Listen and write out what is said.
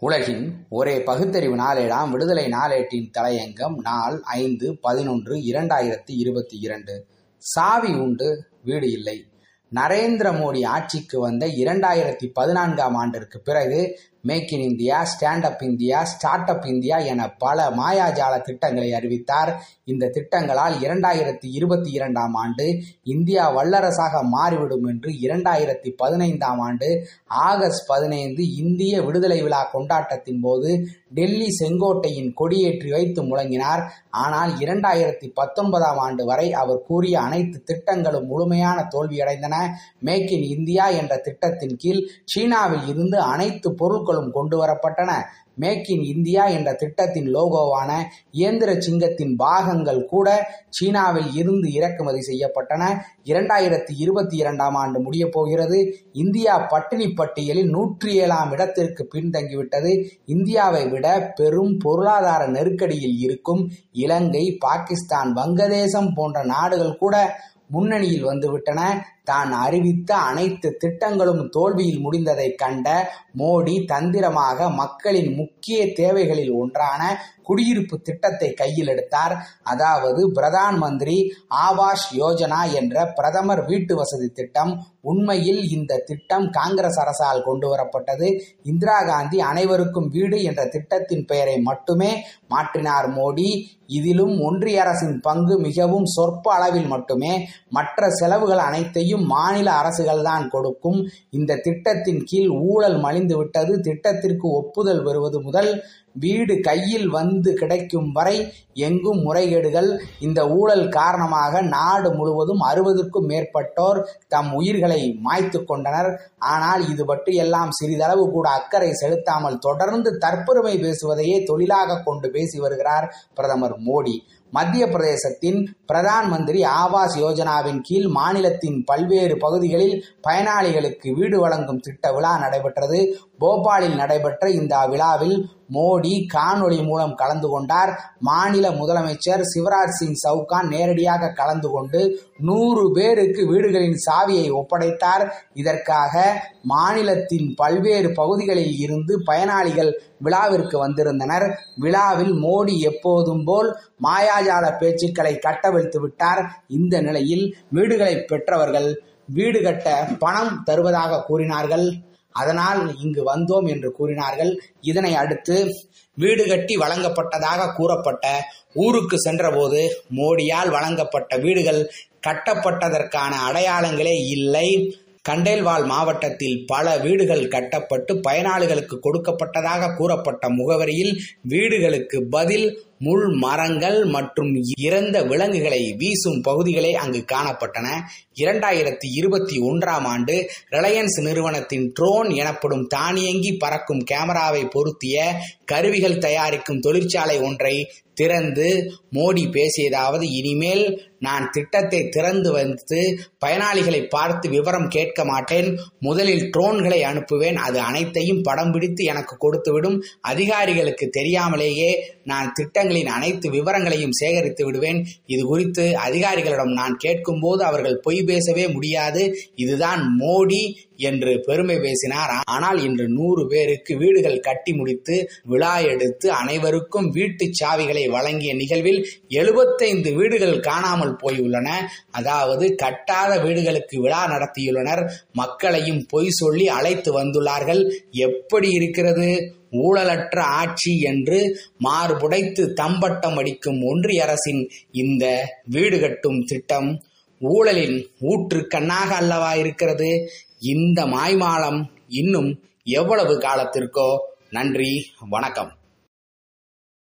உலகின் ஒரே பகுத்தறிவு நாளேடாம் விடுதலை நாளேட்டின் தலையங்கம் நாள் ஐந்து பதினொன்று இரண்டாயிரத்தி இருபத்தி இரண்டு. சாவி உண்டு வீடு இல்லை. நரேந்திர மோடி ஆட்சிக்கு வந்த இரண்டாயிரத்தி பதினான்காம் ஆண்டிற்கு பிறகு make in India stand up India start up India என பல மாயாஜால திட்டங்களை அறிவித்தார். இந்த திட்டங்களால் இரண்டாயிரத்தி இருபத்தி இரண்டாம் ஆண்டு இந்தியா வல்லரசாக மாறிவிடும் என்று இரண்டாயிரத்தி பதினைந்தாம் ஆண்டு ஆகஸ்ட் பதினைந்து இந்திய விடுதலை விழா கொண்டாட்டத்தின் போது டெல்லி செங்கோட்டையின் கொடியேற்றி வைத்து முழங்கினார். ஆனால் இரண்டாயிரத்தி பத்தொன்பதாம் ஆண்டு வரை அவர் கூறிய அனைத்து திட்டங்களும் முழுமையான தோல்வியடைந்தன. மேக் இன் இந்தியா என்ற திட்டத்தின் கீழ் சீனாவில் இருந்து அனைத்து பொருட்களும் கொண்டு வரப்பட்டன மேக் இன் இந்தியா என்ற திட்டத்தின் லோகோவான இயந்திர சிங்கத்தின் பாகங்கள் கூட சீனாவில் இருந்து இறக்குமதி செய்யப்பட்டன. இரண்டாயிரத்தி இருபத்தி இரண்டாம் ஆண்டு முடிய போகிறது. இந்தியா பட்டினி பட்டியலில் நூற்றி ஏழாம் இடத்திற்கு பின்தங்கிவிட்டது. இந்தியாவை விட பெரும் பொருளாதார நெருக்கடியில் இருக்கும் இலங்கை பாகிஸ்தான் வங்கதேசம் போன்ற நாடுகள் கூட முன்னணியில் வந்துவிட்டன. தான் அறிவித்த அனைத்து திட்டங்களும் தோல்வியில் முடிந்ததை கண்ட மோடி தந்திரமாக மக்களின் முக்கிய தேவைகளில் ஒன்றான குடியிருப்பு திட்டத்தை கையில் எடுத்தார். அதாவது பிரதான் மந்திரி ஆவாஸ் யோஜனா என்ற பிரதமர் வீட்டு வசதி திட்டம். உண்மையில் இந்த திட்டம் காங்கிரஸ் அரசால் கொண்டு வரப்பட்டது. இந்திரா காந்தி அனைவருக்கும் வீடு என்ற திட்டத்தின் பெயரை மட்டுமே மாற்றினார் மோடி. இதிலும் ஒன்றிய அரசின் பங்கு மிகவும் சொற்ப அளவில் மட்டுமே மற்ற செலவுகள் அனைத்தையும் மாநில அரசுகள்தான் கொடுக்கும். இந்த திட்டத்தின் கீழ் ஊழல் மலிந்து விட்டது. திட்டத்திற்கு ஒப்புதல் பெறுவது முதல் வீடு கையில் வந்து கிடைக்கும் வரை எங்கும் முறைகேடுகள். இந்த ஊழல் காரணமாக நாடு முழுவதும் அறுபதுக்கும் மேற்பட்டோர் தம் உயிர்களை மாய்த்து கொண்டனர். ஆனால் இது பற்றி எல்லாம் சிறிதளவு கூட அக்கறை செலுத்தாமல் தொடர்ந்து தற்பெருமை பேசுவதையே தொழிலாக கொண்டு பேசி வருகிறார் பிரதமர் மோடி. மத்திய பிரதேசத்தின் பிரதான் மந்திரி ஆவாஸ் யோஜனாவின் கீழ் மாநிலத்தின் பல்வேறு பகுதிகளில் பயனாளிகளுக்கு வீடு வழங்கும் திட்ட விழா நடைபெற்றது. போபாலில் நடைபெற்ற இந்த விழாவில் மோடி காணொளி மூலம் கலந்து கொண்டார். மாநில முதலமைச்சர் சிவராஜ் சிங் சவுகான் நேரடியாக கலந்து கொண்டு நூறு பேருக்கு வீடுகளின் சாவியை ஒப்படைத்தார். இதற்காக மாநிலத்தின் பல்வேறு பகுதிகளில் இருந்து பயனாளிகள் விழாவிற்கு வந்திருந்தனர். விழாவில் மோடி எப்போதும் போல் மாயாஜால பேச்சுக்களை கட்டவிழ்த்து விட்டார். இந்த நிலையில் வீடுகளை பெற்றவர்கள் வீடு கட்ட பணம் தருவதாக கூறினார்கள். அதனால் இங்கு வந்தோம் என்று கூறினார்கள். இதனை அடுத்து வீடு கட்டி வழங்கப்பட்டதாக கூறப்பட்ட ஊருக்கு சென்றபோது மோடியால் வழங்கப்பட்ட வீடுகள் கட்டப்பட்டதற்கான அடையாளங்களே இல்லை. கண்டேல்வால் மாவட்டத்தில் பல வீடுகள் கட்டப்பட்டு பயனாளிகளுக்கு கொடுக்கப்பட்டதாக கூறப்பட்ட முகவரியில் வீடுகளுக்கு பதில் முள் மரங்கள் மற்றும் இறந்த விலங்குகளை வீசும் பகுதிகளே அங்கு காணப்பட்டன. இரண்டாயிரத்தி இருபத்தி ஒன்றாம் ஆண்டு ரிலையன்ஸ் நிறுவனத்தின் ட்ரோன் எனப்படும் தானியங்கி பறக்கும் கேமராவை பொருத்திய கருவிகள் தயாரிக்கும் தொழிற்சாலை ஒன்றை திறந்து மோடி பேசியதாவது இனிமேல் நான் திட்டத்தை திறந்து வந்து பயனாளிகளை பார்த்து விவரம் கேட்க மாட்டேன். முதலில் ட்ரோன்களை அனுப்புவேன். அது அனைத்தையும் படம் பிடித்து எனக்கு கொடுத்துவிடும். அதிகாரிகளுக்கு தெரியாமலேயே நான் திட்டங்களின் அனைத்து விவரங்களையும் சேகரித்து விடுவேன். இது குறித்து அதிகாரிகளிடம் நான் கேட்கும்போது அவர்கள் பொய் பேசவே முடியாது. இதுதான் மோடி என்று பெருமை பேசினார். ஆனால் இன்று நூறு பேருக்கு வீடுகள் கட்டி முடித்து விழா எடுத்து அனைவருக்கும் வீட்டு சாவிகளை வழங்கிய நிகழ்வில் எழுபத்தைந்து வீடுகள் காணாமல் போயுள்ளன. அதாவது கட்டாத வீடுகளுக்கு விழா நடத்தியுள்ளனர். மக்களையும் பொய் சொல்லி அழைத்து வந்துள்ளார்கள். எப்படி இருக்கிறது? ஊழலற்ற ஆட்சி என்று மார்புடைத்து தம்பட்டம் அடிக்கும் ஒன்றிய அரசின் இந்த வீடு கட்டும் திட்டம் ஊழலின் ஊற்று கண்ணாக அல்லவா இருக்கிறது? இந்த மாய்மாலம் இன்னும் எவ்வளவு காலத்திற்கோ? நன்றி வணக்கம்.